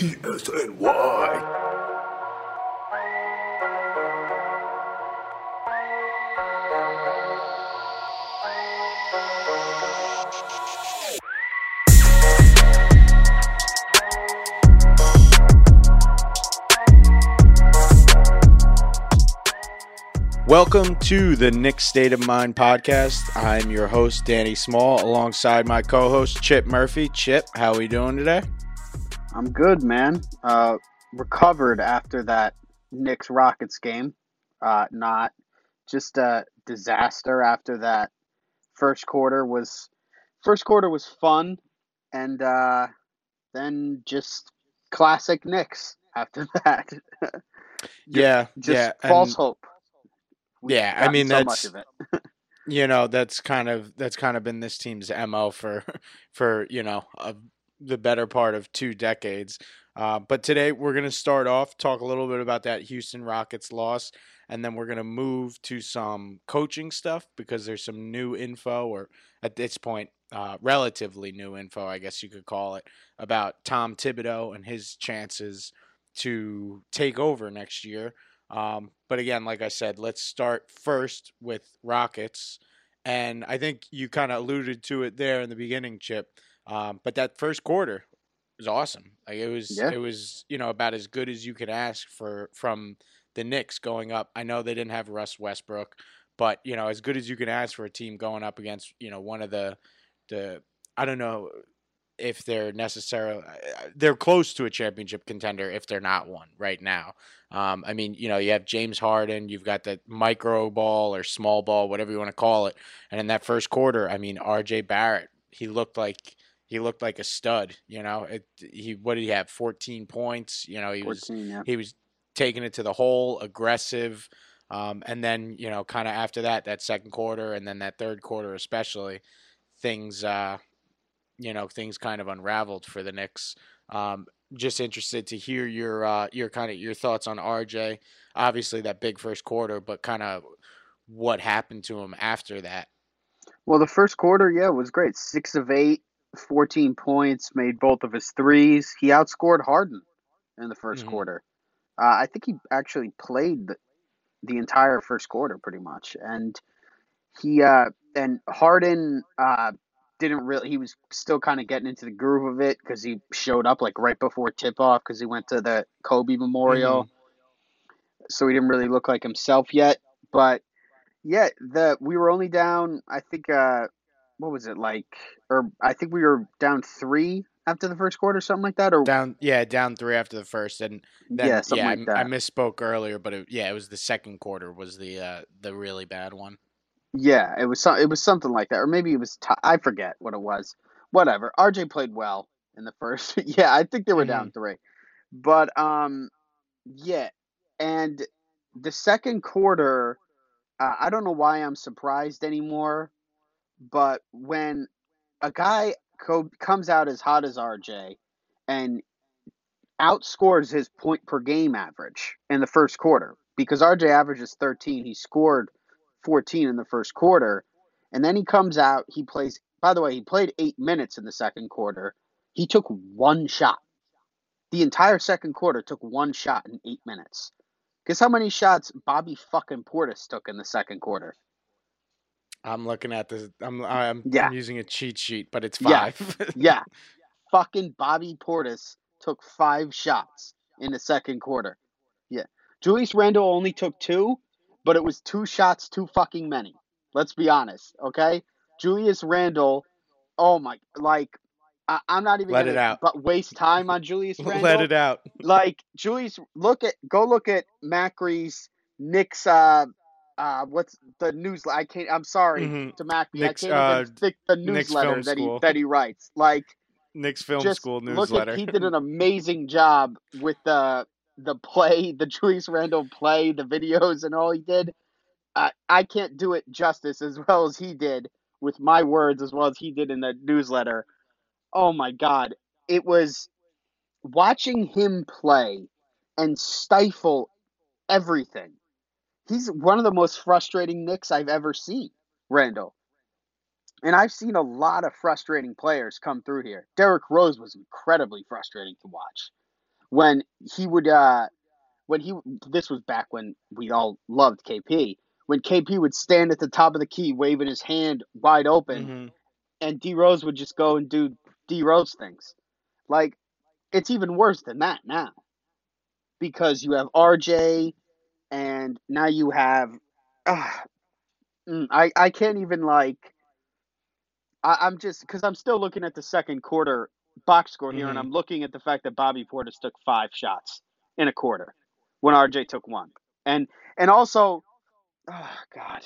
ESNY. Welcome to the Knick State of Mind podcast. I'm your host, Danny Small, alongside my co host, Chip Murphy. Chip, how are we doing today? I'm good, man. Uh, recovered after that Knicks Rockets game. Uh, not just a disaster after that first quarter was first quarter was fun and uh, then just classic Knicks after that. yeah, just yeah, false and- hope. We've Yeah, I mean, so that's- much of it. you know that's kind of that's kind of been this team's mo for for you know a, the better part of two decades uh, but today we're going to start off talk a little bit about that houston rockets loss and then we're going to move to some coaching stuff because there's some new info or at this point uh, relatively new info i guess you could call it about tom thibodeau and his chances to take over next year um, but again, like I said, let's start first with Rockets. And I think you kind of alluded to it there in the beginning, Chip. Um, but that first quarter was awesome. Like it was, Yeah. it was you know about as good as you could ask for from the Knicks going up. I know they didn't have Russ Westbrook, but you know as good as you can ask for a team going up against you know one of the the I don't know if they're necessarily they're close to a championship contender if they're not one right now. Um, I mean, you know, you have James Harden, you've got the micro ball or small ball, whatever you want to call it. And in that first quarter, I mean, RJ Barrett, he looked like he looked like a stud. You know, it, he what did he have? Fourteen points. You know, he was yeah. he was taking it to the hole, aggressive. Um, and then you know, kind of after that, that second quarter, and then that third quarter, especially, things uh, you know, things kind of unraveled for the Knicks. Um, just interested to hear your uh, your kind of your thoughts on RJ. Obviously, that big first quarter, but kind of what happened to him after that. Well, the first quarter, yeah, was great. Six of eight, 14 points, made both of his threes. He outscored Harden in the 1st Mhm. quarter. Uh, I think he actually played the, the entire first quarter pretty much. And he, uh, and Harden, uh, didn't really, he was still kind of getting into the groove of it because he showed up like right before tip off because he went to the Kobe Memorial. So he didn't really look like himself yet. But yeah, the we were only down. I think uh, what was it like? Or I think we were down three after the first quarter, something like that. Or Down, yeah, down three after the first, and then, yeah, yeah, like I, I misspoke earlier, but it, yeah, it was the second quarter was the uh, the really bad one. yeah, it was some, it was something like that, or maybe it was. T- I forget what it was. Whatever. RJ played well in the first. yeah, I think they were down three, but um, yeah, and the second quarter. Uh, I don't know why I'm surprised anymore, but when a guy co- comes out as hot as RJ and outscores his point per game average in the first quarter because RJ averages 13, he scored 14 in the first quarter, and then he comes out, he plays. By the way, he played eight minutes in the second quarter. He took one shot. The entire second quarter took one shot in eight minutes. Guess how many shots Bobby fucking Portis took in the second quarter? I'm looking at this. I'm I'm, Yeah. I'm using a cheat sheet, but it's five. Yeah. yeah. Fucking Bobby Portis took five shots in the second quarter. Yeah. Julius Randle only took two, but it was two shots too fucking many. Let's be honest, okay? Julius Randle, oh my, like, I, I'm not even Let gonna it out. but waste time on Julius Randle. Let it out. like Julius, look at go look at Macri's Knicks uh uh what's the news I can't I'm sorry Mhm. to Knicks, I can't even uh, think the newsletter that he that he writes like Knicks Film just School look newsletter. at he did an amazing job with the the play the Julius Randle play the videos and all he did I I can't do it justice as well as he did with my words as well as he did in the newsletter oh my god it was watching him play and stifle everything. He's one of the most frustrating Knicks I've ever seen, Randle. And I've seen a lot of frustrating players come through here. Derrick Rose was incredibly frustrating to watch. when he would uh when he this was back when we all loved KP when KP would stand at the top of the key waving his hand wide open Mm-hmm. and D Rose would just go and do D Rose things. Like it's even worse than that now. Because you have RJ and now you have uh, I I can't even like I, I'm just because I'm still looking at the second quarter box score here, and Mhm. I'm looking at the fact that Bobby Portis took five shots in a quarter when RJ took one, and and also, oh God,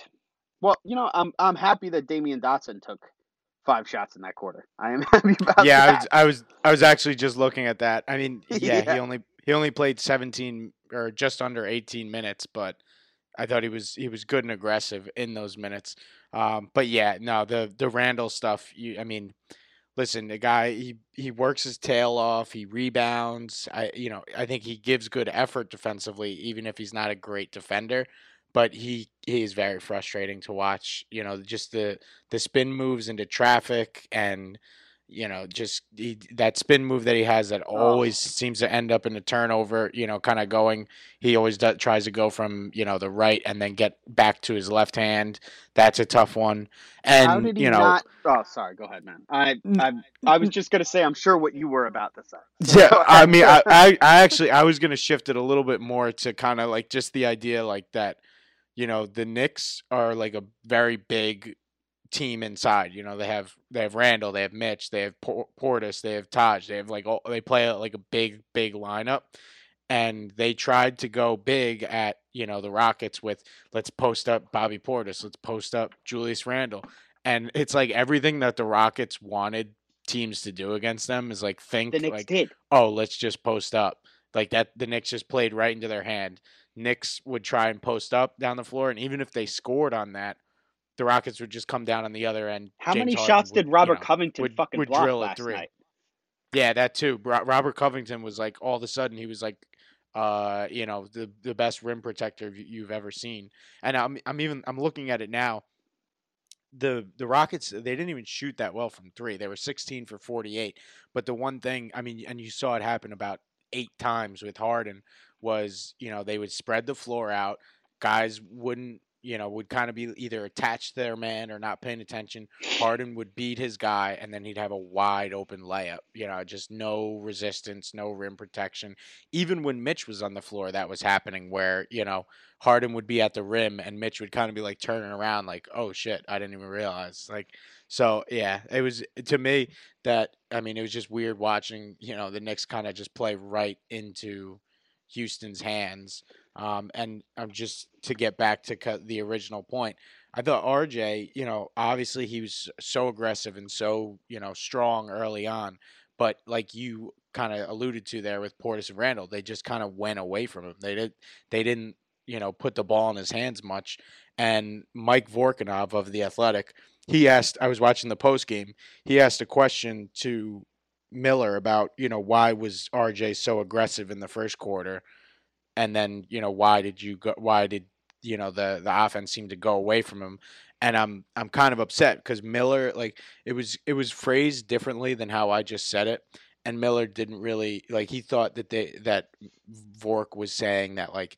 well you know I'm I'm happy that Damyean Dotson took five shots in that quarter. I am happy about yeah, I that. was, I was I was actually just looking at that. I mean, yeah, Yeah. he only he only played 17 or just under 18 minutes, but I thought he was he was good and aggressive in those minutes. Um, but yeah, no, the the Randle stuff. You, I mean, listen, the guy he he works his tail off. He rebounds. I you know I think he gives good effort defensively, even if he's not a great defender. But he he is very frustrating to watch. You know, just the the spin moves into traffic and you know just he, that spin move that he has that oh. always seems to end up in a turnover you know kind of going he always does, tries to go from you know the right and then get back to his left hand that's a tough one and How did he you know not? Oh, sorry. Go ahead, man. I I I was just gonna say I'm sure what you were about to say. yeah i mean I, I i actually i was gonna shift it a little bit more to kind of like just the idea like that you know the Knicks are like a very big team inside. You know they have they have Randle, they have Mitch, they have Portis, they have Taj. They have like all, they play like a big big lineup, and they tried to go big at you know the Rockets with let's post up Bobby Portis, let's post up Julius Randle, and it's like everything that the Rockets wanted teams to do against them is like think like did. oh, let's just post up. Like that, the Knicks just played right into their hand. Knicks would try and post up down the floor, and even if they scored on that, the Rockets would just come down on the other end. How James many Harden shots would, did you Robert know- Covington would- fucking would block drill last night? Yeah, that too. Robert Covington was like all of a sudden he was like, uh, you know, the the best rim protector you- you've ever seen. And I'm I'm even I'm looking at it now. The the Rockets they didn't even shoot that well from three. They were 16 for 48. But the one thing I mean, and you saw it happen about eight times with Harden was you know they would spread the floor out. Guys wouldn't you know would kind of be either attached to their man or not paying attention. Harden would beat his guy, and then he'd have a wide open layup. You know, just no resistance, no rim protection. Even when Mitch was on the floor, that was happening. Where you know Harden would be at the rim, and Mitch would kind of be like turning around, like, "Oh shit, I didn't even realize." Like, so yeah, it was to me that I mean, it was just weird watching you know the Knicks kind of just play right into Houston's hands. Um, and I'm just to get back to the original point. I thought RJ, you know, obviously he was so aggressive and so, you know, strong early on, but like you kind of alluded to there with Portis and Randle, they just kind of went away from him. They did they didn't, you know, put the ball in his hands much. And Mike Vorkunov of the Athletic, he asked I was watching the post game, he asked a question to Miller about, you know, why was RJ so aggressive in the first quarter? And then, you know, why did you go why did you know the the offense seem to go away from him? And I'm I'm kind of upset because Miller like it was it was phrased differently than how I just said it. And Miller didn't really like he thought that they that Vork was saying that like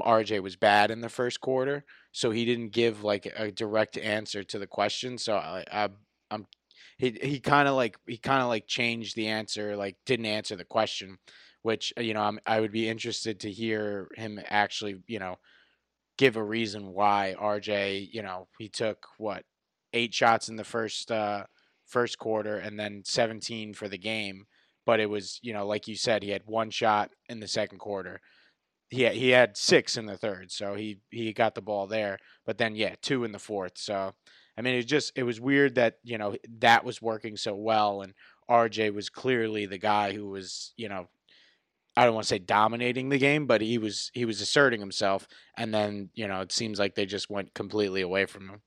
RJ was bad in the first quarter, so he didn't give like a direct answer to the question. So I, I I'm he he kind of like he kind of like changed the answer, like didn't answer the question, which uh, you know I'm I would be interested to hear him actually you know give a reason why RJ you know he took what eight shots in the first uh first quarter and then 17 for the game but it was you know like you said he had one shot in the second quarter. He had, he had six in the third so he he got the ball there but then yeah two in the fourth so i mean it just it was weird that you know that was working so well and rj was clearly the guy who was you know i don't want to say dominating the game but he was he was asserting himself and then you know it seems like they just went completely away from him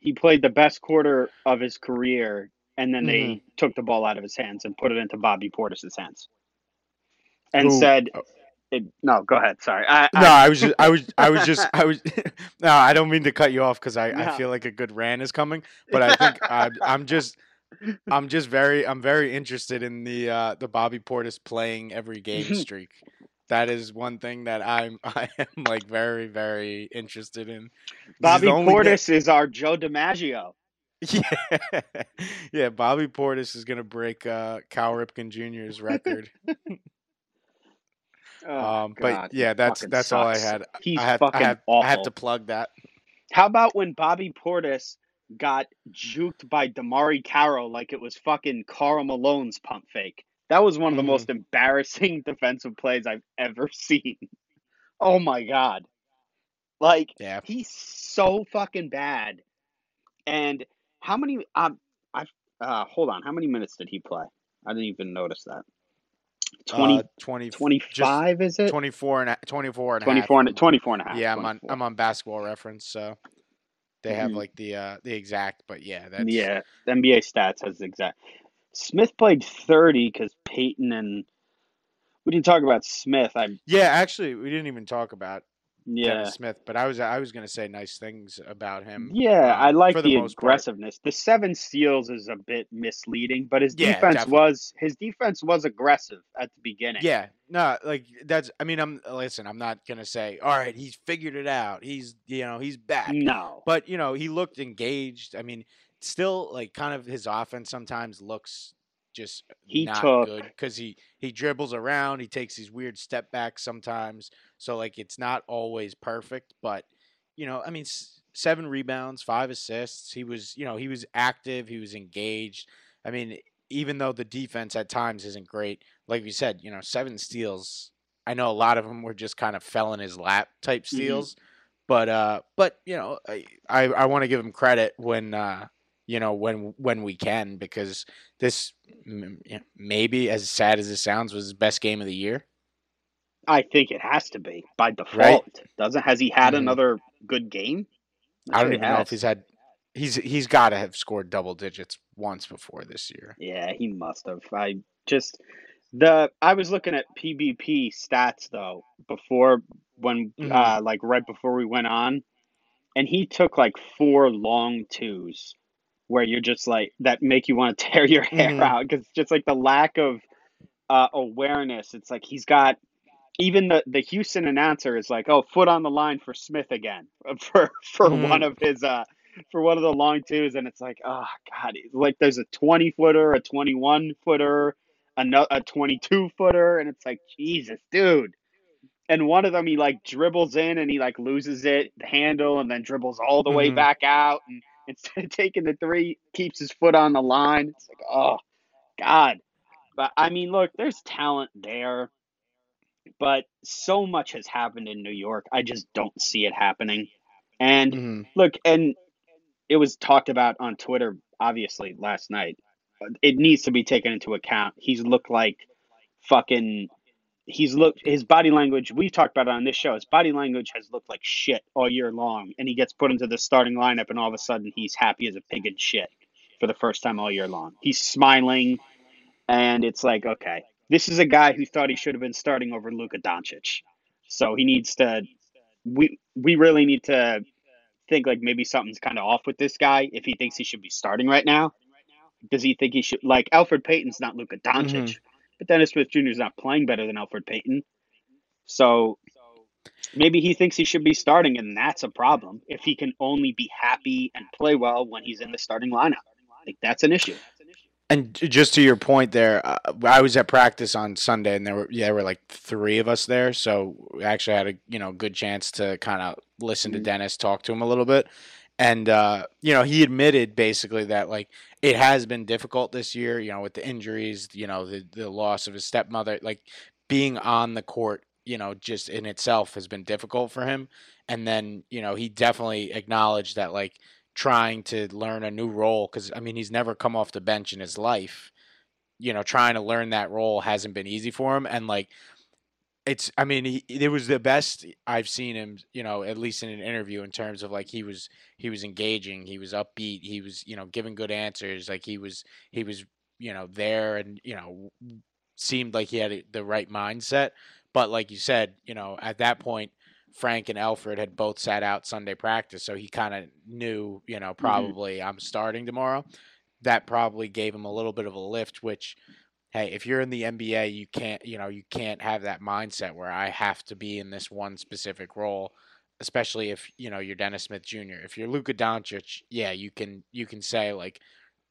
He played the best quarter of his career, and then they Mm-hmm. took the ball out of his hands and put it into Bobby Portis's hands, and Who- said, oh. it, "No, go ahead. Sorry, I, No, I, I was just, I was, I was just, I was. no, I don't mean to cut you off because I, I feel like a good rant is coming, but I think I, I'm just, I'm just very I'm very interested in the uh, the Bobby Portis playing every game streak. That is one thing that I'm I am like very very interested in. Bobby Portis is our Joe DiMaggio. Yeah, yeah. Bobby Portis is gonna break uh, Cal Ripken Jr.'s record. oh, um, but yeah, that's that's sucks. all I had. He's I have, fucking I have, awful. I have to plug that. How about when Bobby Portis got juked by DeMarre Carroll like it was fucking Karl Malone's pump fake? That was one of the Mhm. most embarrassing defensive plays I've ever seen. Oh my god. Like Yeah, he's so fucking bad. And how many um I've uh hold on, how many minutes did he play? I didn't even notice that. 20 uh, 20, 25 is it? 24 and a, 24 and a half. 24 and 24 and a half. Yeah, I'm on I'm on basketball reference, so they have Mhm. like the uh the exact, but yeah, that's Yeah, NBA stats has the exact. Smith played 30 because Payton and we didn't talk about Smith. I Yeah, actually, we didn't even talk about yeah Smith, but I was I was gonna say nice things about him. yeah um, I like the, the most part. aggressiveness. The seven steals is a bit misleading, but his Yeah, defense definitely. was his defense was aggressive at the beginning. Yeah, no, like that's. I mean, I'm listen. I'm not gonna say, all right, he's figured it out. He's you know he's back. No. But you know he looked engaged. I mean, still like kind of his offense sometimes looks just He not took- good because he he dribbles around. He takes these weird step backs sometimes. So like it's not always perfect. But you know, I mean, s- seven rebounds, five assists. He was you know he was active. He was engaged. I mean, even though the defense at times isn't great, like you said, you know, seven steals. I know a lot of them were just kind of fell in his lap type Mhm. steals, but uh, but you know, I I, I want to give him credit when uh, you know when when we can because this maybe as sad as it sounds was his best game of the year. I think it has to be by default. Doesn't has he had Mhm. another good game? I don't even know if he's had he's he's got to have scored double digits once before this year. Yeah, he must have. I just the I was looking at PBP stats though before when Mhm. uh like right before we went on, and he took like four long twos where you're just like that make you want to tear your hair Mhm. out because just like the lack of uh awareness. It's like he's got even the the Houston announcer is like, "Oh, foot on the line for Smith again for for Mhm. one of his uh for one of the long twos, and it's like, "Oh God!" Like there's a twenty footer, a twenty one footer, a a twenty two footer, and it's like, Jesus, dude. And one of them, he like dribbles in and he like loses it, the handle, and then dribbles all the way Mhm. back out, and instead of taking the three, keeps his foot on the line. It's like, oh God. But I mean, look, there's talent there but so much has happened in New York. I just don't see it happening. And Mhm. look, and it was talked about on Twitter, obviously, last night. It needs to be taken into account. He's looked like fucking. He's looked his body language. We've talked about it on this show. His body language has looked like shit all year long, and he gets put into the starting lineup, and all of a sudden he's happy as a pig in shit for the first time all year long. He's smiling, and it's like, okay, this is a guy who thought he should have been starting over Luka Doncic. So he needs to. We we really need to think like maybe something's kind of off with this guy if he thinks he should be starting right now. Does he think he should like Elfrid Payton's not Luka Doncic, mm-hmm. But Dennis Smith Jr. is not playing better than Elfrid Payton. So maybe he thinks he should be starting, and that's a problem. If he can only be happy and play well when he's in the starting lineup, like that's an issue. And just to your point there, uh, I was at practice on Sunday, and there were yeah, there were like three of us there, so we actually had a you know good chance to kind of listen to Mhm. Dennis talk to him a little bit, and uh, you know he admitted basically that like it has been difficult this year, you know, with the injuries, you know, the the loss of his stepmother, like being on the court, you know, just in itself has been difficult for him, and then you know he definitely acknowledged that like trying to learn a new role because I mean he's never come off the bench in his life. You know, trying to learn that role hasn't been easy for him, and like it's I mean he it was the best I've seen him. You know, at least in an interview in terms of like he was he was engaging, he was upbeat, he was you know giving good answers, like he was he was you know there and you know seemed like he had the right mindset. But like you said, you know at that point Frank and Elfrid had both sat out Sunday practice, so he kind of knew, you know, mm-hmm. probably I'm starting tomorrow. that probably gave him a little bit of a lift. Which, hey, if you're in the NBA, you can't you know you can't have that mindset where I have to be in this one specific role. Especially if you know you're Dennis Smith Jr. If you're Luka Doncic, yeah, you can you can say like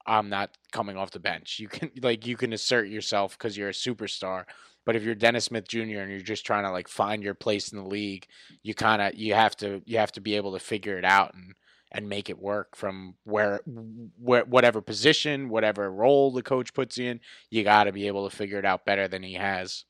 I'm not coming off the bench. You can like you can assert yourself because you're a superstar. But if you're Dennis Smith Jr. and you're just trying to like find your place in the league, you kind of you have to you have to be able to figure it out and and make it work from where, where whatever position, whatever role the coach puts you in. You got to be able to figure it out better than he has.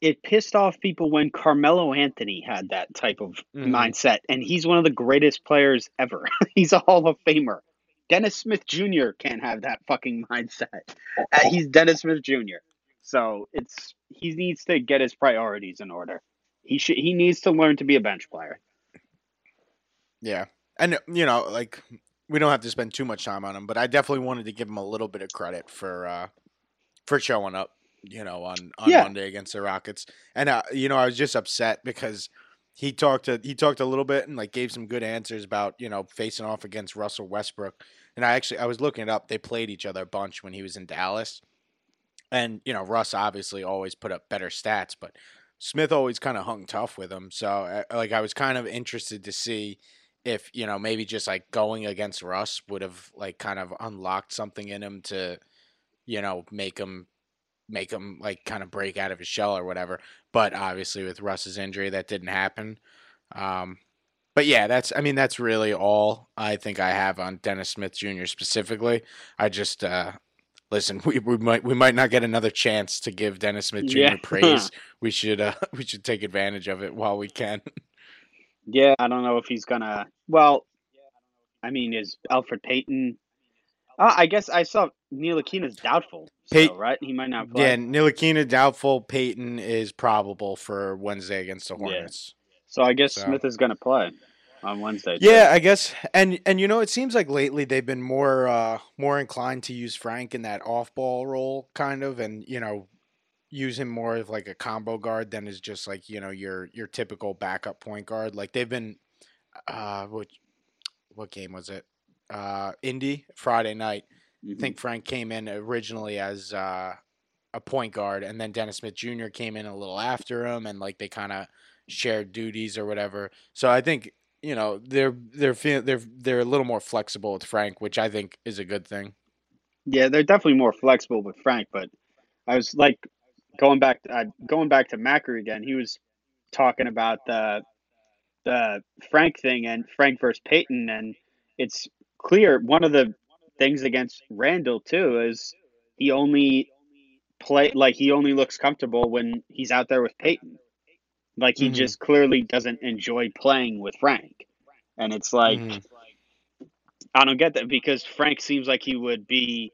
It pissed off people when Carmelo Anthony had that type of mm-hmm. mindset, and he's one of the greatest players ever. he's a Hall of Famer. Dennis Smith Jr. can't have that fucking mindset. Uh, he's Dennis Smith Jr. So it's he needs to get his priorities in order. He should he needs to learn to be a bench player. Yeah. And you know, like we don't have to spend too much time on him, but I definitely wanted to give him a little bit of credit for uh for showing up, you know, on on yeah. Monday against the Rockets. And uh, you know, I was just upset because he talked to he talked a little bit and like gave some good answers about you know facing off against Russell Westbrook. And I actually I was looking it up. They played each other a bunch when he was in Dallas, and you know Russ obviously always put up better stats, but Smith always kind of hung tough with him. So uh, like I was kind of interested to see if you know maybe just like going against Russ would have like kind of unlocked something in him to you know make him make him like kind of break out of his shell or whatever. But obviously, with Russ's injury, that didn't happen. Um, but yeah, that's I mean that's really all I think I have on Dennis Smith Jr. specifically. I just uh, listen. We, we might we might not get another chance to give Dennis Smith Jr. Yeah. praise. we should uh, we should take advantage of it while we can. Yeah, I don't know if he's gonna. Well, I mean, is Elfrid Payton uh, I guess I saw Ntilikina's doubtful. Pey- right? He might not play. Yeah, Neil Ntilikina doubtful. Payton is probable for Wednesday against the Hornets. Yeah. So I guess so. Smith is going to play on Wednesday. Too. Yeah, I guess. And and you know, it seems like lately they've been more uh more inclined to use Frank in that off ball role, kind of, and you know, use him more of like a combo guard than is just like you know your your typical backup point guard. Like they've been, uh, what what game was it? uh, Indy Friday night. Mm-hmm. I think Frank came in originally as uh, a point guard, and then Dennis Smith Jr. came in a little after him, and like they kind of shared duties or whatever. So I think you know they're they're they're they're a little more flexible with Frank, which I think is a good thing. Yeah, they're definitely more flexible with Frank, but I was like going back uh, going back to Macri again. He was talking about the the Frank thing and Frank versus Payton, and it's clear one of the things against Randle too is he only play like he only looks comfortable when he's out there with Payton. Like he mm-hmm. just clearly doesn't enjoy playing with Frank. And it's like mm-hmm. I don't get that because Frank seems like he would be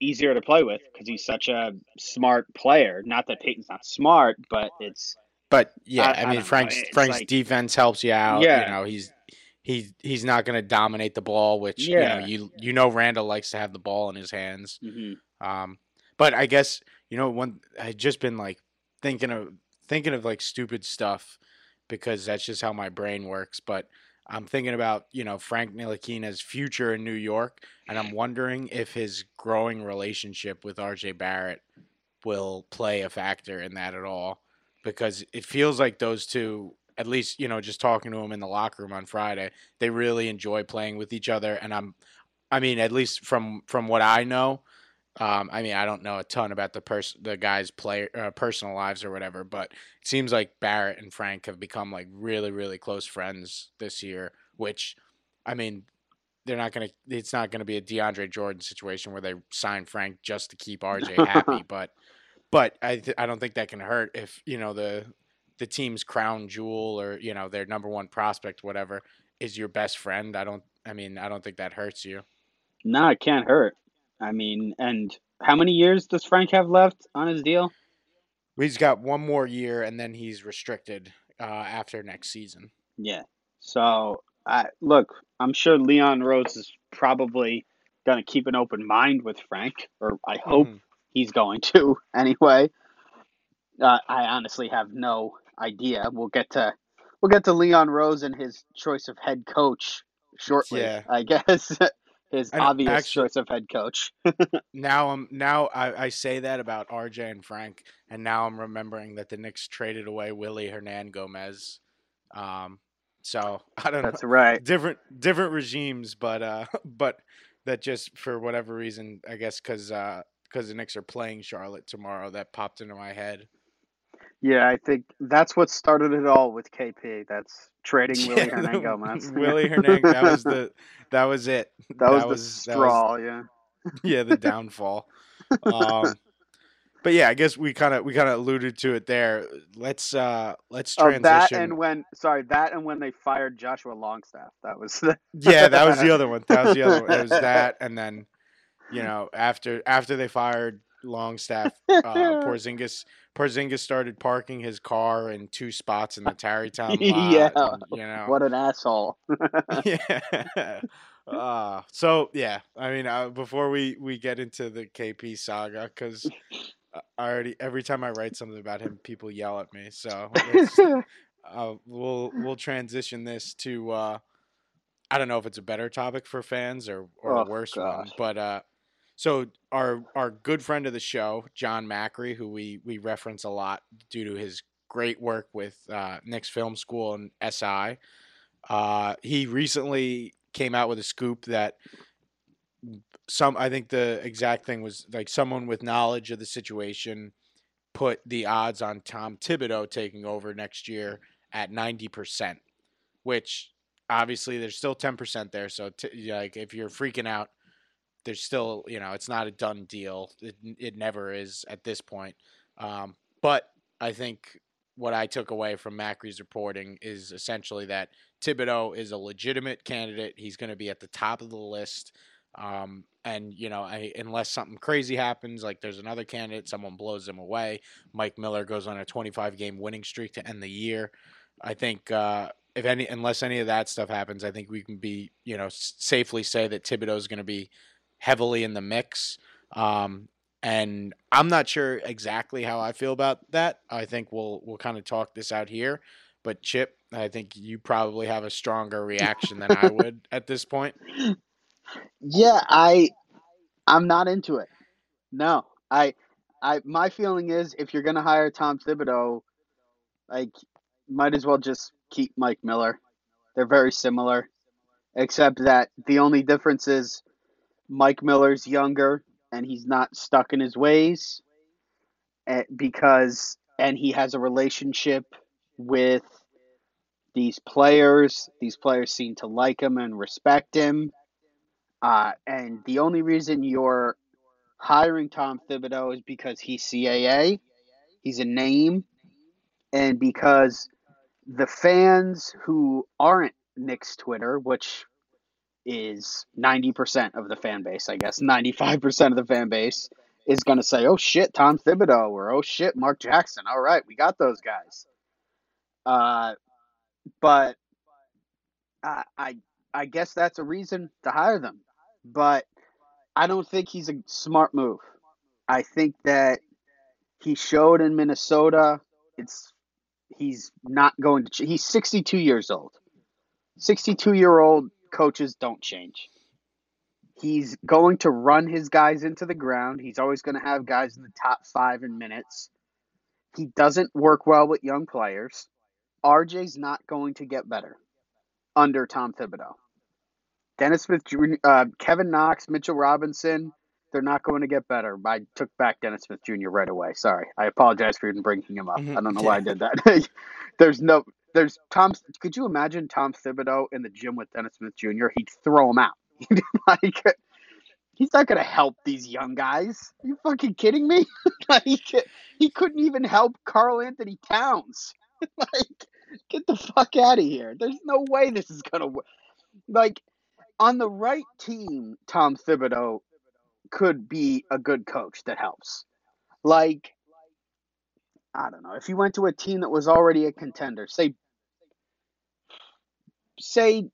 easier to play with because he's such a smart player. Not that Payton's not smart, but it's but yeah, I, I mean Frank's Frank's like, defense helps you out. Yeah. You know, he's he he's not going to dominate the ball, which yeah. you know you you know Randle likes to have the ball in his hands. Mm-hmm. Um, but I guess you know one I just been like thinking of thinking of like stupid stuff because that's just how my brain works. But I'm thinking about you know Frank Ntilikina's future in New York, and I'm wondering if his growing relationship with R.J. Barrett will play a factor in that at all because it feels like those two at least you know just talking to them in the locker room on Friday, they really enjoy playing with each other. And I'm, I mean, at least from from what I know, um, I mean, I don't know a ton about the person, the guys' play uh, personal lives or whatever, but it seems like Barrett and Frank have become like really, really close friends this year. Which, I mean, they're not gonna. It's not gonna be a DeAndre Jordan situation where they sign Frank just to keep RJ happy, but. But I, th- I don't think that can hurt if you know the the team's crown jewel or you know their number one prospect, whatever, is your best friend. I don't. I mean, I don't think that hurts you. No, it can't hurt. I mean, and how many years does Frank have left on his deal? He's got one more year, and then he's restricted uh, after next season. Yeah. So, I look. I'm sure Leon Rose is probably going to keep an open mind with Frank, or I hope mm. He's going to anyway. Uh, I honestly have no idea. We'll get to we'll get to Leon Rose and his choice of head coach shortly. Yeah. I guess his and obvious actually, choice of head coach. now I'm now I, I say that about RJ and Frank, and now I'm remembering that the Knicks traded away Willy Hernangomez. Um, so I don't That's know. That's right. Different different regimes, but uh, but that just for whatever reason, I guess because uh, because the Knicks are playing Charlotte tomorrow, that popped into my head. Yeah, I think that's what started it all with KP. That's trading Willy yeah, Hernangomez. Willy Hernangomez. That was the. That was it. That, that was, was the straw. Was, yeah. Yeah, the downfall. um, but yeah, I guess we kind of we kind of alluded to it there. Let's uh let's transition. Oh, that and when sorry that and when they fired Joshua Longstaff. That was the yeah, that was the other one. That was the other one. It was that, and then you know after after they fired Longstaff, uh, Porzingis Porzingis started parking his car in two spots in the Tarrytown lot. yeah, and, you know what an asshole. yeah. Uh, so yeah, I mean, uh, before we we get into the KP saga, because I already every time I write something about him, people yell at me. So uh, we'll we'll transition this to uh, I don't know if it's a better topic for fans or or oh, a worse gosh. one, but uh, so our our good friend of the show, John Macri, who we we reference a lot due to his great work with uh, Knicks Film School and SI, uh, he recently came out with a scoop that some I think the exact thing was like someone with knowledge of the situation put the odds on Tom Thibodeau taking over next year at 90%, which obviously there's still 10% there. So, t- like, if you're freaking out, there's still, you know, it's not a done deal. It, it never is at this point. Um, but I think what I took away from Macri's reporting is essentially that Thibodeau is a legitimate candidate. He's going to be at the top of the list. Um, and you know, I, unless something crazy happens, like there's another candidate, someone blows them away. Mike Miller goes on a 25 game winning streak to end the year. I think uh, if any, unless any of that stuff happens, I think we can be, you know, s- safely say that Thibodeau is going to be heavily in the mix. Um, and I'm not sure exactly how I feel about that. I think we'll we'll kind of talk this out here. But Chip, I think you probably have a stronger reaction than I would at this point. Yeah, I I'm not into it. No. I I my feeling is if you're gonna hire Tom Thibodeau, like might as well just keep Mike Miller. They're very similar. Except that the only difference is Mike Miller's younger and he's not stuck in his ways eh, because and he has a relationship with these players. These players seem to like him and respect him. Uh, and the only reason you're hiring Tom Thibodeau is because he's CAA, he's a name, and because the fans who aren't Knicks Twitter, which is 90% of the fan base, I guess, 95% of the fan base is going to say, oh shit, Tom Thibodeau, or oh shit, Mark Jackson. All right, we got those guys. Uh, but I, I, I guess that's a reason to hire them but I don't think he's a smart move. I think that he showed in Minnesota. It's he's not going to. He's 62 years old. 62 year old coaches don't change. He's going to run his guys into the ground. He's always going to have guys in the top five in minutes. He doesn't work well with young players. RJ's not going to get better under Tom Thibodeau. Dennis Smith Jr., uh, Kevin Knox, Mitchell Robinson, they're not going to get better. I took back Dennis Smith Jr. right away. Sorry. I apologize for even bringing him up. Mm-hmm. I don't know why I did that. there's no, there's Tom. Could you imagine Tom Thibodeau in the gym with Dennis Smith Jr.? He'd throw him out. like, he's not to help these young guys. Are you fucking kidding me? like, he couldn't even help Karl-Anthony Towns. like, get the fuck out of here. There's no way this is to work. Like, on the right team, Tom Thibodeau could be a good coach that helps. Like, I don't know. If you went to a team that was already a contender, say, say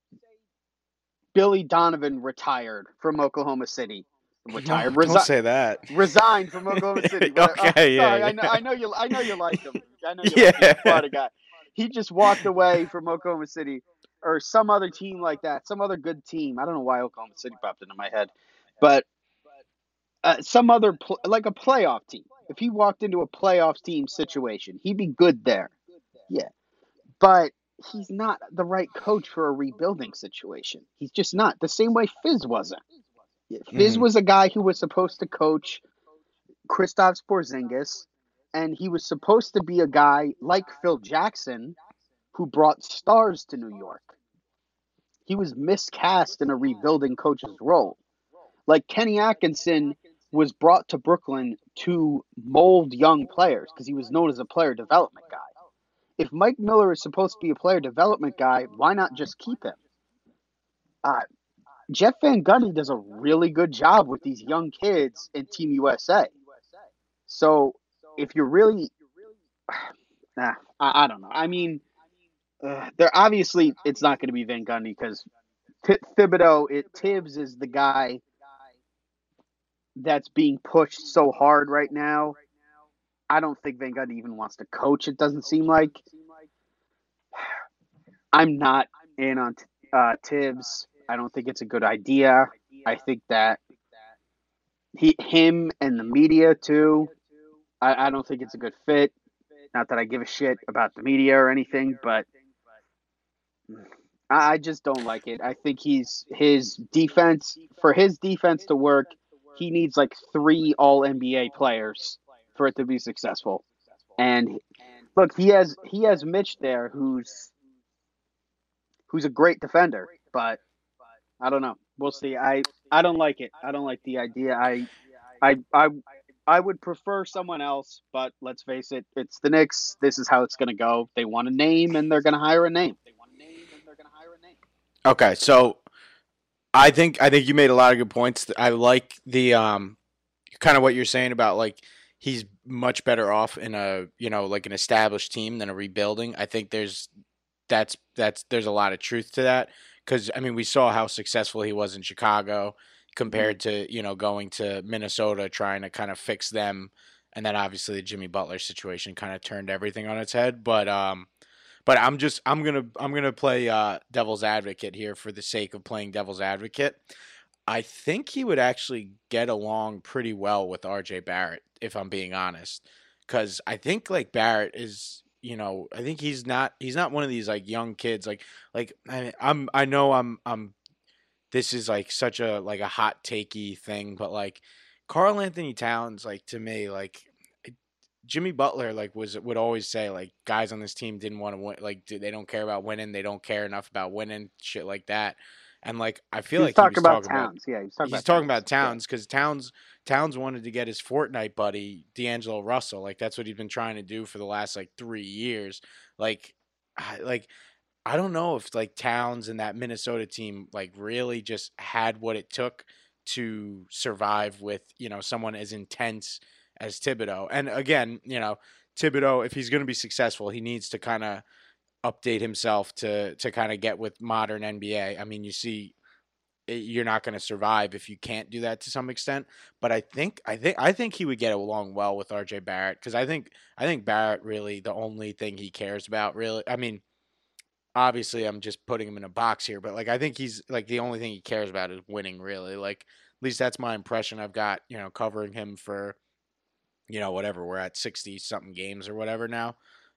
Billy Donovan retired from Oklahoma City. Retired. No, don't say that. Resigned from Oklahoma City. okay, yeah, sorry, yeah. I know. I know you. I know you like him. I know you yeah. like him. He just walked away from Oklahoma City or some other team like that, some other good team. I don't know why Oklahoma City popped into my head, but uh, some other pl- like a playoff team. If he walked into a playoff team situation, he'd be good there. Yeah, but he's not the right coach for a rebuilding situation. He's just not the same way Fizz wasn't. Fizz Mhm. was a guy who was supposed to coach Kristaps Porzingis, and he was supposed to be a guy like Phil Jackson, who brought stars to New York. He was miscast in a rebuilding coach's role. Like Kenny Atkinson was brought to Brooklyn to mold young players because he was known as a player development guy. If Mike Miller is supposed to be a player development guy, why not just keep him? Uh, Jeff Van Gundy does a really good job with these young kids in Team USA. So if you're really, nah, I, I don't know. I mean, uh, they're obviously it's not going to be Van Gundy because Th- Thibodeau, it Tibbs is the guy that's being pushed so hard right now. I don't think Van Gundy even wants to coach. It doesn't seem like. I'm not in on uh, Tibbs. I don't think it's a good idea. I think that he, him, and the media too. I, I don't think it's a good fit. Not that I give a shit about the media or anything, but I, I just don't like it. I think he's his defense for his defense to work. He needs like three All NBA players for it to be successful. And look, he has he has Mitch there, who's who's a great defender, but I don't know. We'll see. I I don't like it. I don't like the idea. I I I I would prefer someone else, but let's face it, it's the Knicks. This is how it's going to go. They want a name, and they're going to hire a name. They want a name, and they're going to hire a name. Okay, so I think I think you made a lot of good points. I like the um kind of what you're saying about like he's much better off in a you know like an established team than a rebuilding. I think there's that's that's there's a lot of truth to that because I mean we saw how successful he was in Chicago compared to you know going to Minnesota trying to kind of fix them, and then obviously the Jimmy Butler situation kind of turned everything on its head. But um, but I'm just I'm gonna I'm gonna play uh, devil's advocate here for the sake of playing devil's advocate. I think he would actually get along pretty well with RJ Barrett, if I'm being honest, because I think like Barrett is you know I think he's not he's not one of these like young kids like like I, I'm I know I'm I'm this is like such a like a hot takey thing, but like Karl-Anthony Towns, like to me, like Jimmy Butler, like was would always say like guys on this team didn't want to win, like they don't care about winning, they don't care enough about winning, shit like that. And like I feel He's like talking he was about talking about Towns. yeah, he's talking he's about talking about Towns because Towns Towns wanted to get his Fortnite buddy D'Angelo Russell. Like that's what he's been trying to do for the last like three years. Like, I, like I don't know if like Towns and that Minnesota team like really just had what it took to survive with you know someone as intense as Thibodeau. And again, you know Thibodeau, if he's going to be successful, he needs to kind of update himself to to kind of get with modern NBA. I mean, you see you're not going to survive if you can't do that to some extent. But I think I think I think he would get along well with RJ Barrett because I think I think Barrett really the only thing he cares about really. I mean, obviously I'm just putting him in a box here, but like I think he's like the only thing he cares about is winning. Really, like at least that's my impression. I've got you know covering him for you know whatever we're at sixty something games or whatever now.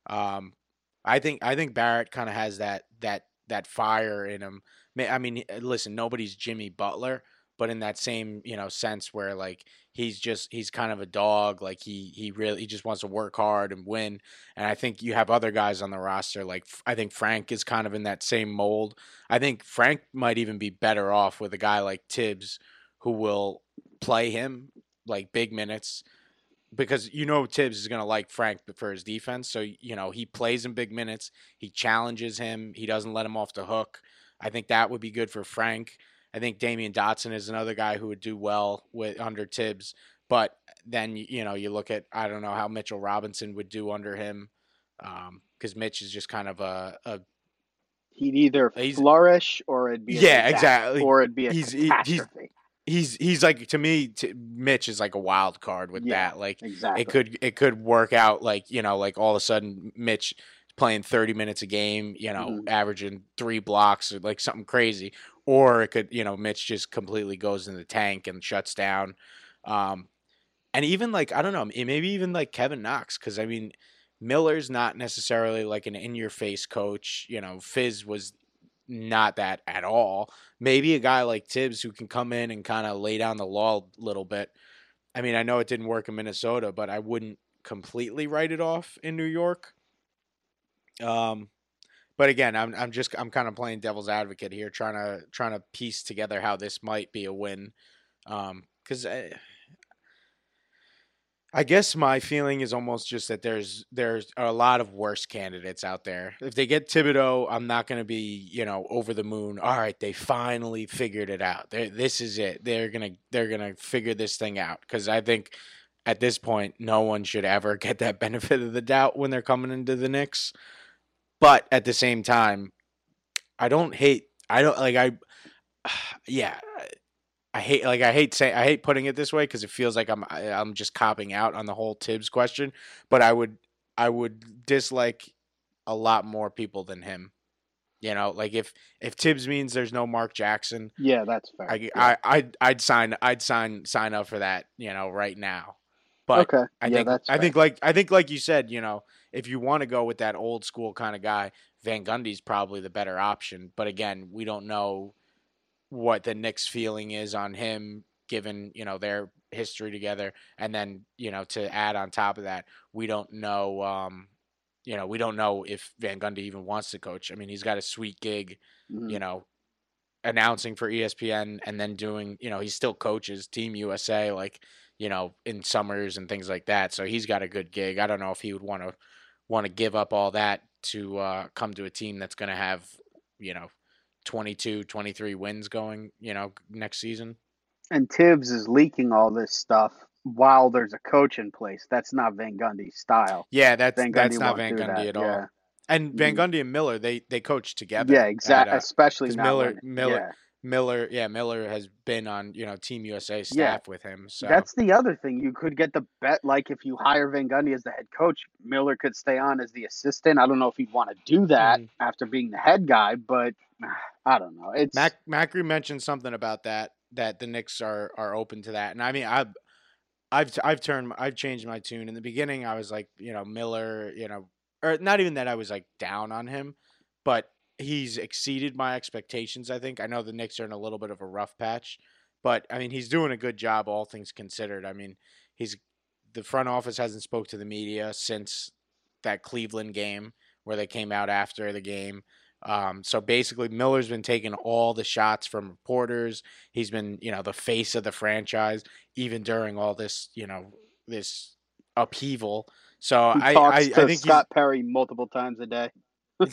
Um, I think I think Barrett kind of has that that that fire in him. I mean, uh, listen, nobody's Jimmy Butler, but in that same you know sense where like he's just he's kind of a dog. Like he he really he just wants to work hard and win. And I think you have other guys on the roster like I think Frank is kind of in that same mold. I think Frank might even be better off with a guy like Tibbs who will play him like big minutes because you know Tibbs is going to like Frank for his defense. So you know he plays in big minutes. He challenges him. He doesn't let him off the hook. I think that would be good for Frank. I think Damyean Dotson is another guy who would do well with under Tibbs. But then you know you look at I don't know how Mitchell Robinson would do under him um, because Mitch is just kind of a, a He'd either He's- flourish or it'd be a Yeah, exactly. or it'd be a He's- he- he's- catastrophe. He's he's like to me t- Mitch is like a wild card with Yeah, that like exactly. it could it could work out like you know like all of a sudden Mitch playing 30 minutes a game, you know, Mhm. averaging three blocks or like something crazy, or it could, you know, Mitch just completely goes in the tank and shuts down. Um, and even like I don't know, maybe even like Kevin Knox, because I mean, Miller's not necessarily like an in-your-face coach. You know, Fizz was not that at all. Maybe a guy like Tibbs who can come in and kind of lay down the law a little bit. I mean, I know it didn't work in Minnesota, but I wouldn't completely write it off in New York. Um, but again, I'm I'm just I'm kind of playing devil's advocate here, trying to trying to piece together how this might be a win. Um, because I, I guess my feeling is almost just that there's there's a lot of worse candidates out there. If they get Thibodeau, I'm not going to be you know over the moon. All right, they finally figured it out. they this is it. They're gonna they're gonna figure this thing out because I think at this point no one should ever get that benefit of the doubt when they're coming into the Knicks. But at the same time, I don't hate. I don't like. I yeah. I hate like I hate say I hate putting it this way because it feels like I'm I, I'm just copping out on the whole Tibbs question, but I would I would dislike a lot more people than him. You know, like if if Tibbs means there's no Mark Jackson, Yeah, that's fair. I Yeah. I I'd, I'd sign I'd sign sign up for that. You know, right now. But okay. I yeah, think I fair. think like I think like you said, you know, if you want to go with that old school kind of guy, Van Gundy's probably the better option. But again, we don't know what the Knicks' feeling is on him, given you know their history together, and then you know to add on top of that, we don't know. Um, you know, we don't know if Van Gundy even wants to coach. I mean, he's got a sweet gig, Mhm. you know, announcing for ESPN and then doing, you know, he still coaches Team USA, like, you know, in summers and things like that. So he's got a good gig. I don't know if he would want to want to give up all that to uh, come to a team that's going to have, you know, 22, 23 wins going, you know, next season. And Tibbs is leaking all this stuff while there's a coach in place. That's not Van Gundy's style. Yeah, that's Van Gundy that's not Van Gundy that, at all. yeah. And Van Mhm. Gundy and Miller, they they coach together. Yeah, exactly. uh, Especially Miller- when- Miller- yeah. Miller, yeah, Miller has been on you know Team USA staff with him. So That's the other thing. You could get the bet, like if you hire Van Gundy as the head coach, Miller could stay on as the assistant. I don't know if he'd want to do that Mhm. after being the head guy, but I don't know. It's Mac Macri mentioned something about that that the Knicks are are open to that, and I mean I've I've I've turned I've changed my tune. In the beginning, I was like you know Miller, you know, or not even that I was like down on him, but he's exceeded my expectations. I think I know the Knicks are in a little bit of a rough patch, but I mean he's doing a good job, all things considered. I mean he's the front office hasn't spoke to the media since that Cleveland game where they came out after the game. Um, so basically, Miller's been taking all the shots from reporters. He's been, you know, the face of the franchise, even during all this, you know, this upheaval. So he I, I, I think Scott Perry multiple times a day.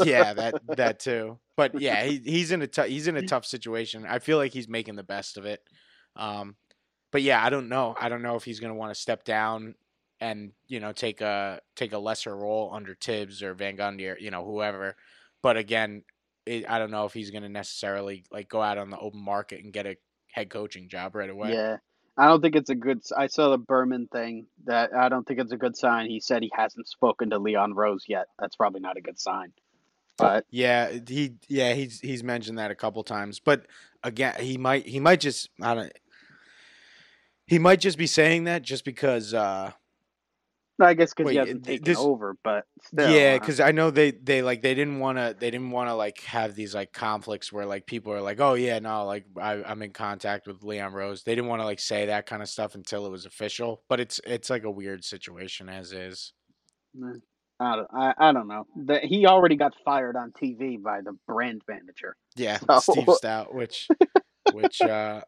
yeah, that that too. But yeah, he, he's in a tou- he's in a tough situation. I feel like he's making the best of it. Um, but yeah, I don't know. I don't know if he's going to want to step down and you know take a take a lesser role under Tibbs or Van Gundy or you know whoever. But again, it, I don't know if he's going to necessarily like go out on the open market and get a head coaching job right away. Yeah. I don't think it's a good. I saw the Berman thing. That I don't think it's a good sign. He said he hasn't spoken to Leon Rose yet. That's probably not a good sign. But Yeah, he yeah he's he's mentioned that a couple times, but again he might he might just I don't he might just be saying that just because uh I guess because he hasn't taken this- over. But still, yeah because I know they they like they didn't want to they didn't want to like have these like conflicts where like people are like oh yeah no like I, I'm in contact with Leon Rose they didn't want to like say that kind of stuff until it was official but it's it's like a weird situation as is I don't, I, I don't know. The, he already got fired on TV by the brand manager. Yeah, So- Steve Stoute, which, which, uh,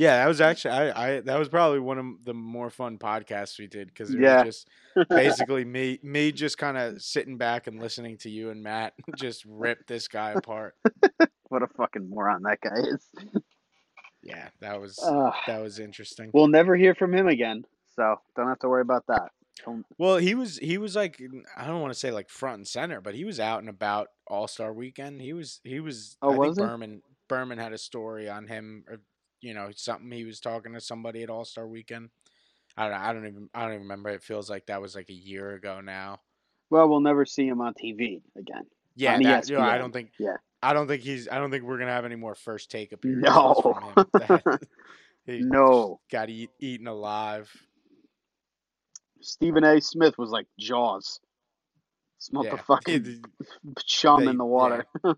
yeah, that was actually I, I that was probably one of the more fun podcasts we did because it Yeah. was just basically me me just kind of sitting back and listening to you and Matt just rip this guy apart. what a fucking moron that guy is. Yeah, that was Uh, that was interesting. we'll never hear from him again, so don't have to worry about that. Don't- Well, he was he was like I don't want to say like front and center, but he was out and about All Star Weekend. He was he was. Oh, I was he? Berman Berman had a story on him, or you know something. He was talking to somebody at All Star Weekend. I don't I don't even I don't even remember. It feels like that was like a year ago now. Well, we'll never see him on TV again. Yeah, that, you know, I don't think. Yeah. I don't think he's. I don't think we're gonna have any more first take appearances No. from him. That- he No. got eat, eaten alive. Stephen A. Smith was like Jaws. Smelt Yeah, the fucking chum they- in the water. yeah,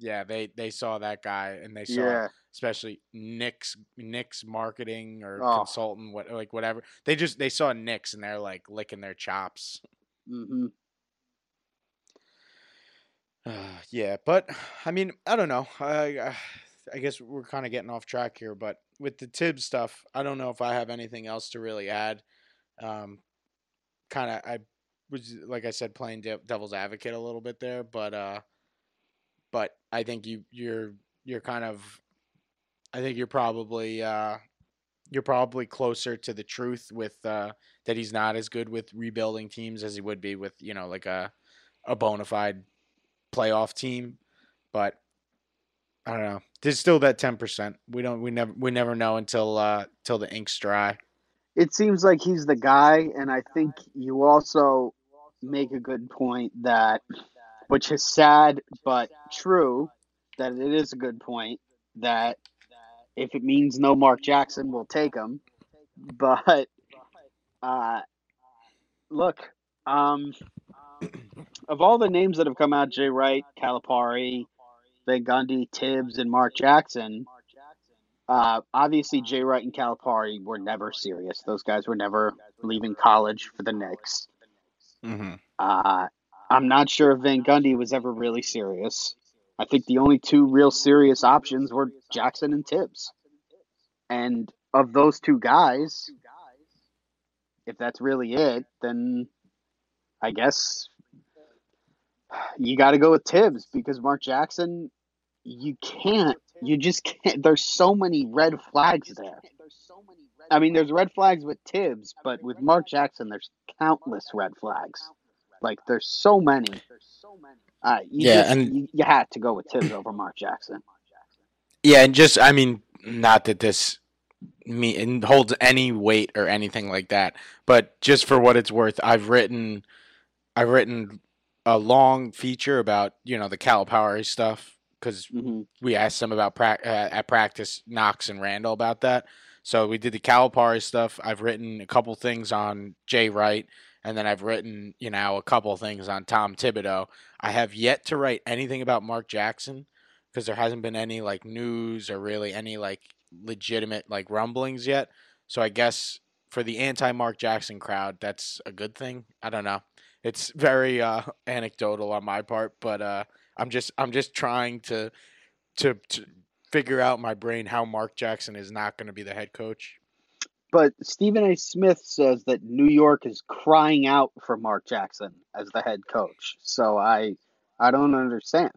they they saw that guy and they saw Yeah. especially Knicks Knicks marketing or Oh. consultant, what like whatever. They just they saw Knicks and they're like licking their chops. hmm Uh, yeah, but I mean, I don't know. I I, I guess we're kind of getting off track here, but with the Tibbs stuff, I don't know if I have anything else to really add. Um, kind of, I was like I said, playing de- devil's advocate a little bit there, but uh, but I think you you're you're kind of, I think you're probably uh, you're probably closer to the truth with uh that he's not as good with rebuilding teams as he would be with you know like a a bona fide playoff team, but I don't know. There's still that ten percent. We don't. We never. We never know until uh till the ink's dry. It seems like he's the guy, and I think you also make a good point that, which is sad but true, that it is a good point that if it means no Mark Jackson, we'll take him. But uh, look, um, of all the names that have come out, Jay Wright, Calipari, Van Gundy, Tibbs, and Mark Jackson. Uh, obviously, Jay Wright and Calipari were never serious. Those guys were never leaving college for the Knicks. Mm-hmm. Uh, I'm not sure if Van Gundy was ever really serious. I think the only two real serious options were Jackson and Tibbs. And of those two guys, if that's really it, then I guess you got to go with Tibbs because Mark Jackson, you can't, you just can't. There's so many red flags there. I mean, there's red flags with Tibbs, but with Mark Jackson, there's countless red flags. Like, there's so many. There's so many. Uh, you Yeah, just, and- you, you had to go with Tibbs over Mark Jackson. Yeah, and just I mean, not that this me and holds any weight or anything like that, but just for what it's worth, I've written, I've written a long feature about you know the Calipari stuff because hmm we asked them about prac uh, at practice Knox and Randle about that. So we did the Calipari stuff. I've written a couple things on Jay Wright, and then I've written you know a couple things on Tom Thibodeau. I have yet to write anything about Mark Jackson because there hasn't been any like news or really any like legitimate like rumblings yet. So I guess for the anti Mark Jackson crowd, that's a good thing. I don't know. It's very uh, anecdotal on my part, but uh, I'm just I'm just trying to to to figure out my brain how Mark Jackson is not going to be the head coach. But Stephen A. Smith says that New York is crying out for Mark Jackson as the head coach. So I, I don't understand.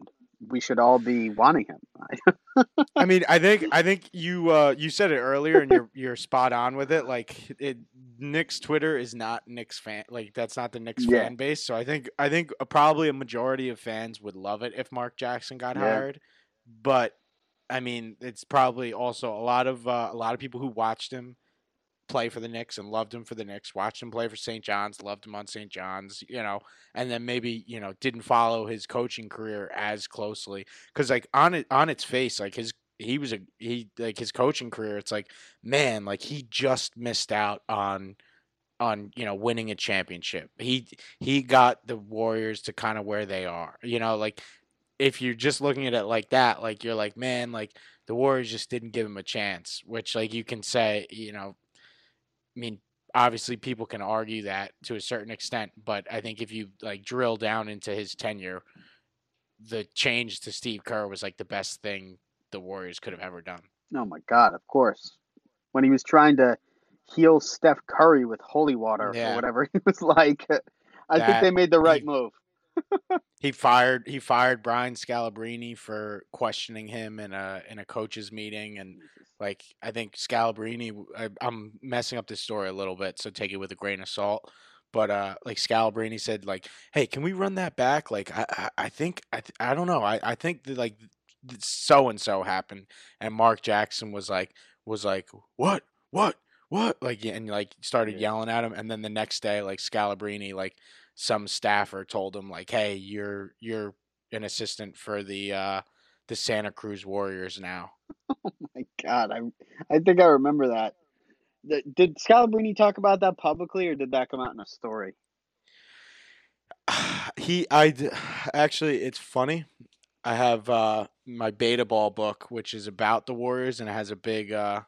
We should all be wanting him. I mean, I think I think you uh, you said it earlier, and you're you're spot on with it. Like, it, Knicks Twitter is not Knicks fan. Like, that's not the Knicks Yeah. fan base. So I think I think probably a majority of fans would love it if Mark Jackson got Yeah. hired. But I mean, it's probably also a lot of uh, a lot of people who watched him play for the Knicks and loved him for the Knicks, watched him play for St. John's, loved him on St. John's, you know, and then maybe you know didn't follow his coaching career as closely because like on it on its face, like his he was a he like his coaching career, it's like man, like he just missed out on on you know winning a championship. He he got the Warriors to kind of where they are, you know, like if you're just looking at it like that, like you're like man, like the Warriors just didn't give him a chance, which like you can say, you know, I mean, obviously people can argue that to a certain extent, but I think if you like drill down into his tenure, the change to Steve Kerr was like the best thing the Warriors could have ever done. Oh my God! Of course, when he was trying to heal Steph Curry with holy water Yeah. or whatever he was like, I think they made the right he- move. He fired he fired Brian Scalabrine for questioning him in a in a coaches meeting and like I think Scalabrine, I, I'm messing up this story a little bit so take it with a grain of salt but uh like Scalabrine said like hey can we run that back like I I, I think I, th- I don't know I I think that like so and so happened and Mark Jackson was like was like what what what like and like started Yeah. yelling at him and then the next day like Scalabrine, like some staffer told him like, "Hey, you're you're an assistant for the uh, the Santa Cruz Warriors now." Oh my god, I I think I remember that. Th- Did Scalabrine talk about that publicly, or did that come out in a story? he I actually it's funny. I have uh my Betaball book which is about the Warriors and it has a big uh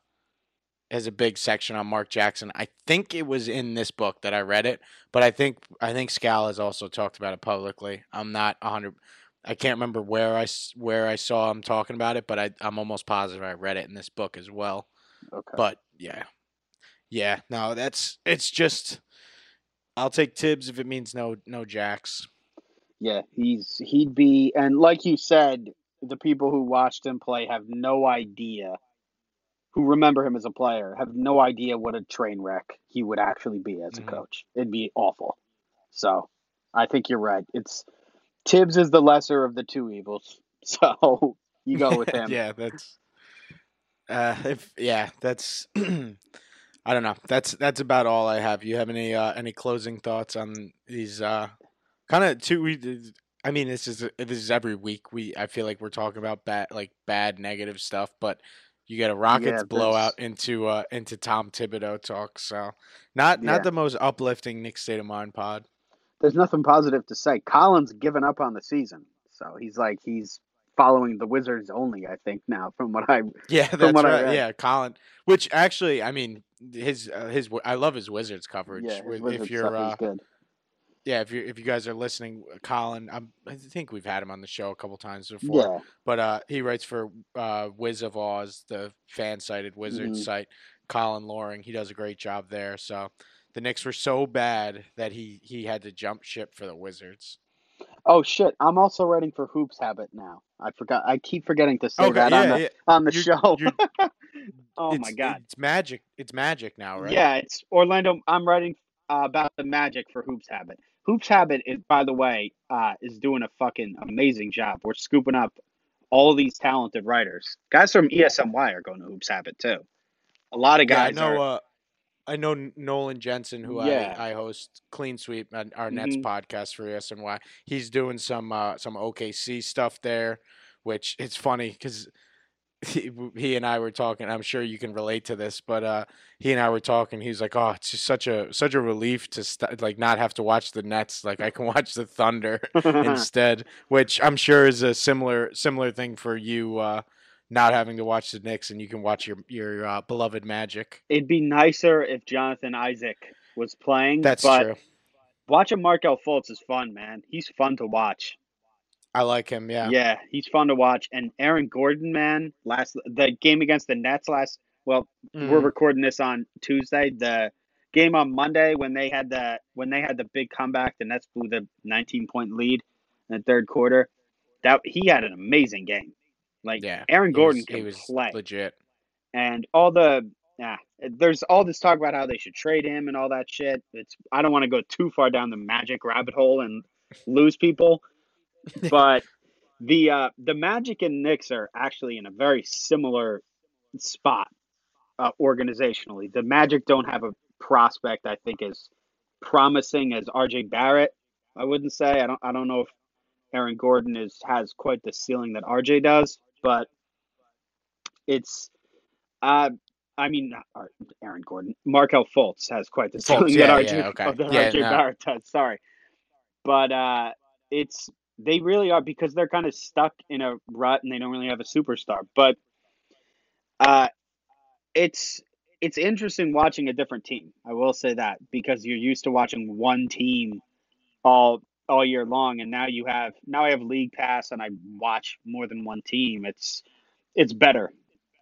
has a big section on Mark Jackson. I think it was in this book that I read it, but I think I think Scal has also talked about it publicly. I'm not 100 I can't remember where I where I saw him talking about it, but I I'm almost positive I read it in this book as well. Okay. But yeah. Yeah, no, that's it's just I'll take Tibbs if it means no no jacks. Yeah, he's he'd be, and like you said, the people who watched him play have no idea, who remember him as a player, have no idea what a train wreck he would actually be as a Mhm. coach. It'd be awful. So, I think you're right. It's Tibbs is the lesser of the two evils. So you go with him. yeah, that's uh if yeah, that's I don't know. That's that's about all I have. You have any uh any closing thoughts on these uh kind of two we I mean this is this is every week we I feel like we're talking about bad like bad negative stuff, but you get a Rockets Yeah, blowout into uh into Tom Thibodeau talk, so not not the most uplifting Knick State of Mind pod. There's nothing positive to say. Colin's given up on the season, so he's like he's following the Wizards only. I think now, from what I Yeah, that's what I right. read. Yeah, Colin. Which actually, I mean, his uh, his I love his Wizards coverage. yeah, his Wizards if you're uh, good. yeah, if you if you guys are listening, Colin, I'm, I think we've had him on the show a couple times before. Yeah, But uh, he writes for uh, Wiz of Awes, the fan sided Wizards Mhm. site. Colin Loring, he does a great job there. So the Knicks were so bad that he he had to jump ship for the Wizards. Oh shit! I'm also writing for Hoops Habit now. I forgot. I keep forgetting to say Okay, that on yeah, the yeah. on the You're- show. you're- oh my god! it's magic. It's magic now, right? Yeah, it's Orlando. I'm writing uh, about the Magic for Hoops Habit. Hoops Habit is, by the way, uh, is doing a fucking amazing job. We're scooping up all these talented writers. Guys from SNY are going to Hoops Habit too. A lot of Yeah, I guys know. are. Uh, I know Nolan Jensen, who Yeah. I, I host Clean Sweep, and our Nets Mhm. podcast for SNY. He's doing some uh, some OKC stuff there, which it's funny because he, he and I were talking. I'm sure you can relate to this, but uh, he and I were talking. He's like, "Oh, it's just such a such a relief to st- like not have to watch the Nets. Like I can watch the Thunder instead." Which I'm sure is a similar similar thing for you. Uh, not having to watch the Knicks and you can watch your your uh, beloved Magic. It'd be nicer if Jonathan Isaac was playing. That's true. Watching Markelle Fultz is fun, man. He's fun to watch. I like him. Yeah. Yeah, he's fun to watch. And Aaron Gordon, man, last the game against the Nets last. Well, we're Mm. recording this on Tuesday. The game on Monday when they had the when they had the big comeback, the Nets blew the 19 point lead in the third quarter. That he had an amazing game. Like Yeah, Aaron He Gordon was- can he was play, legit. and all the yeah, there's all this talk about how they should trade him and all that shit. It's I don't want to go too far down the Magic rabbit hole and lose people, but the uh, the Magic and Knicks are actually in a very similar spot uh, organizationally. The Magic don't have a prospect I think as promising as RJ Barrett. I wouldn't say. I don't. I don't know if Aaron Gordon is has quite the ceiling that RJ does, but it's. Uh, I mean, Aaron Gordon. Markelle Fultz has quite the ceiling yeah, that RJ, yeah, okay. that Yeah, RJ no. Barrett does. Sorry, but uh, it's they really are because they're kind of stuck in a rut and they don't really have a superstar. But uh, it's it's interesting watching a different team. I will say that because you're used to watching one team all all year long, and now you have now I have league pass and I watch more than one team. It's it's better.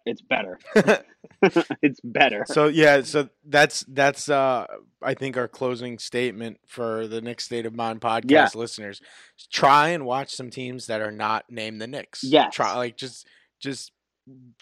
It's better. it's better. So yeah, so that's that's uh I think our closing statement for the Knicks State of Mind podcast Yeah. listeners. Try and watch some teams that are not named the Knicks. Yeah. Try like just just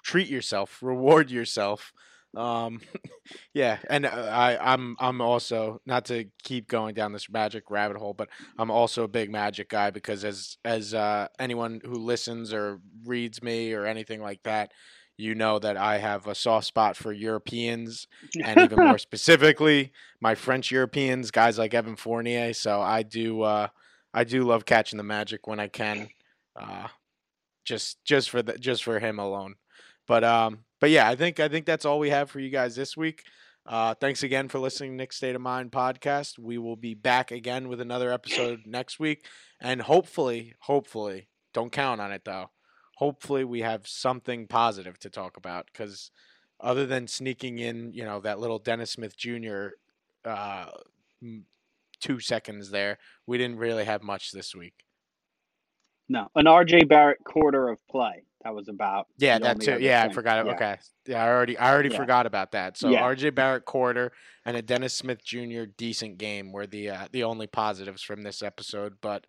treat yourself, reward yourself. Um yeah, and uh, I I'm I'm also not to keep going down this magic rabbit hole, but I'm also a big magic guy because as as uh anyone who listens or reads me or anything like that, you know that I have a soft spot for Europeans and even more specifically my French Europeans, guys like Evan Fournier. So I do uh, I do love catching the magic when I can. Uh, just just for the just for him alone. But um but yeah, I think I think that's all we have for you guys this week. Uh, thanks again for listening to Knicks State of Mind podcast. We will be back again with another episode next week. And hopefully, hopefully, don't count on it though. Hopefully, we have something positive to talk about because other than sneaking in, you know, that little Dennis Smith Jr. Uh, two seconds there, we didn't really have much this week. No, an RJ Barrett quarter of play. That was about. Yeah, that too. Yeah, thing. I forgot. Yeah. Okay, yeah, I already, I already yeah. forgot about that. So yeah. RJ Barrett quarter and a Dennis Smith Jr. decent game were the uh, the only positives from this episode. But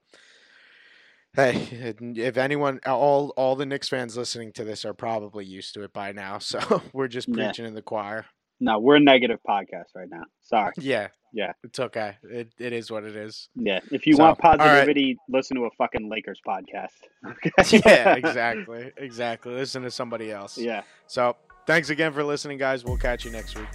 hey, if anyone, all all the Knicks fans listening to this are probably used to it by now. So we're just preaching in the choir. No, we're a negative podcast right now. Sorry. Yeah. Yeah. It's okay. It it is what it is. Yeah. If you so, want positivity, right. listen to a fucking Lakers podcast. Okay. yeah, exactly. Exactly. Listen to somebody else. Yeah. So thanks again for listening, guys. We'll catch you next week.